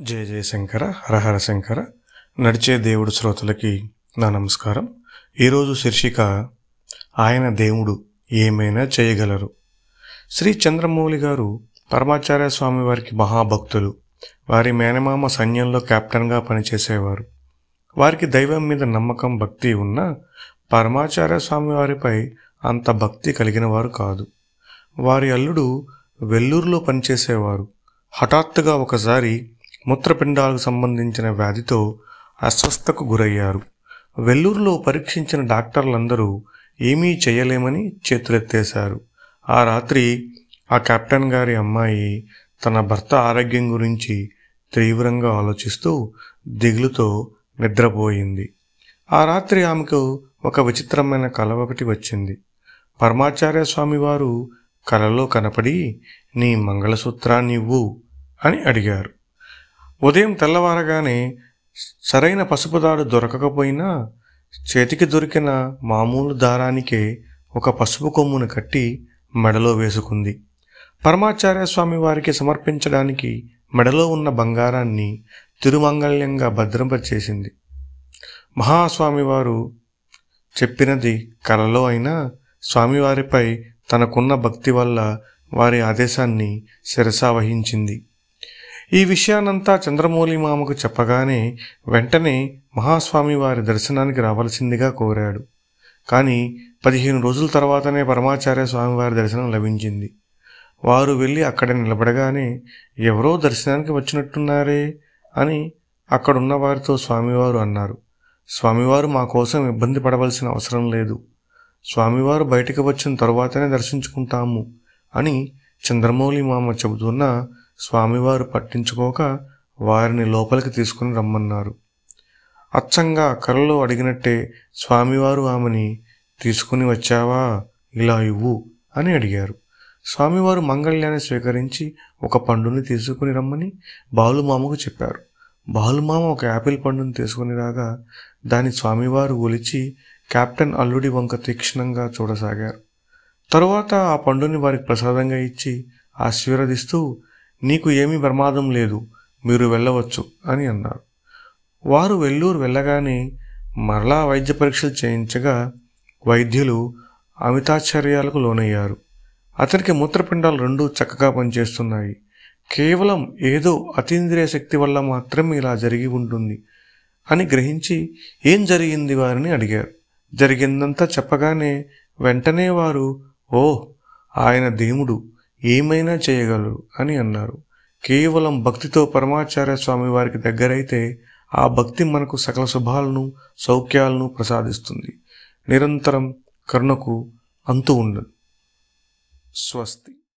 జయ జయ శంకర హరహర శంకర. నడిచే దేవుడు శ్రోతలకి నా నమస్కారం. ఈరోజు శీర్షిక ఆయన దేవుడు ఏమైనా చేయగలరు? శ్రీ చంద్రమౌళి గారు పరమాచార్య స్వామి వారికి మహాభక్తులు. వారి మేనమామ సైన్యంలో కెప్టెన్గా పనిచేసేవారు. వారికి దైవం మీద నమ్మకం భక్తి ఉన్న పరమాచార్య స్వామి వారిపై అంత భక్తి కలిగిన వారు కాదు. వారి అల్లుడు వెల్లూరులో పనిచేసేవారు. హఠాత్తుగా ఒకసారి మూత్రపిండాలకు సంబంధించిన వ్యాధితో అస్వస్థకు గురయ్యారు. వెల్లూరులో పరీక్షించిన డాక్టర్లందరూ ఏమీ చేయలేమని చేతులెత్తేశారు. ఆ రాత్రి ఆ కెప్టెన్ గారి అమ్మాయి తన భర్త ఆరోగ్యం గురించి తీవ్రంగా ఆలోచిస్తూ దిగులుతో నిద్రపోయింది. ఆ రాత్రి ఆమెకు ఒక విచిత్రమైన కల ఒకటి వచ్చింది. పరమాచార్య స్వామి వారు కలలో కనపడి నీ మంగళసూత్రాన్ని ఇవ్వు అని అడిగారు. ఉదయం తెల్లవారగానే సరైన పసుపు దాడు దొరకకపోయినా చేతికి దొరికిన మామూలు దారానికే ఒక పసుపు కొమ్మును కట్టి మెడలో వేసుకుంది. పరమాచార్య స్వామి వారికి సమర్పించడానికి మెడలో ఉన్న బంగారాన్ని తిరుమంగళ్యంగా భద్రపరిచేసింది మహాస్వామివారు చెప్పినది కలలో అయినా స్వామివారిపై తనకున్న భక్తి వల్ల వారి ఆదేశాన్ని శిరసా వహించింది. ఈ విషయానంతా చంద్రమౌళి మామకు చెప్పగానే వెంటనే మహాస్వామి వారి దర్శనానికి రావలసిందిగా కోరాడు. కానీ పదిహేను రోజుల తర్వాతనే పరమాచార్య స్వామివారి దర్శనం లభించింది. వారు వెళ్ళి అక్కడ నిలబడగానే ఎవరో దర్శనానికి వచ్చినట్టున్నారే అని అక్కడున్న వారితో స్వామివారు అన్నారు. స్వామివారు మా కోసం ఇబ్బంది పడవలసిన అవసరం లేదు. స్వామివారు బయటకు వచ్చిన తరువాతనే దర్శించుకుంటాము అని చంద్రమౌళి మామ చెబుతున్నా స్వామివారు పట్టించుకోక వారిని లోపలికి తీసుకుని రమ్మన్నారు. అచ్చంగా కలలో అడిగినట్టే స్వామివారు ఆమెని తీసుకుని వచ్చావా? ఇలా ఇవ్వు అని అడిగారు. స్వామివారు మంగళ్యాన్ని స్వీకరించి ఒక పండుని తీసుకుని రమ్మని బాలుమామకు చెప్పారు. బాలుమామ ఒక యాపిల్ పండుని తీసుకుని రాగా దాని స్వామివారు ఒలిచి కెప్టెన్ అల్లుడి వంక తీక్షణంగా చూడసాగారు. తరువాత ఆ పండుని వారికి ప్రసాదంగా ఇచ్చి ఆశీర్వదిస్తూ నీకు ఏమీ ప్రమాదం లేదు మీరు వెళ్ళవచ్చు అని అన్నారు వారు వెల్లూరు వెళ్ళగానే మరలా వైద్య పరీక్షలు చేయించగా వైద్యులు అమితాశ్చర్యాలకు లోనయ్యారు. అతనికి మూత్రపిండాలు రెండూ చక్కగా పనిచేస్తున్నాయి. కేవలం ఏదో అతీంద్రియ శక్తి వల్ల మాత్రమే ఇలా జరిగి ఉంటుంది అని గ్రహించి ఏం జరిగింది వారిని అడిగారు. జరిగిందంతా చెప్పగానే వెంటనే వారు ఓ ఆయన దేవుడు ఏమైనా చేయగలరు అని అన్నారు. కేవలం భక్తితో పరమాచార్య స్వామి వారికి దగ్గరైతే ఆ భక్తి మనకు సకల శుభాలను సౌఖ్యాలను ప్రసాదిస్తుంది. నిరంతరం కరుణకు అంతు ఉండదు. స్వస్తి.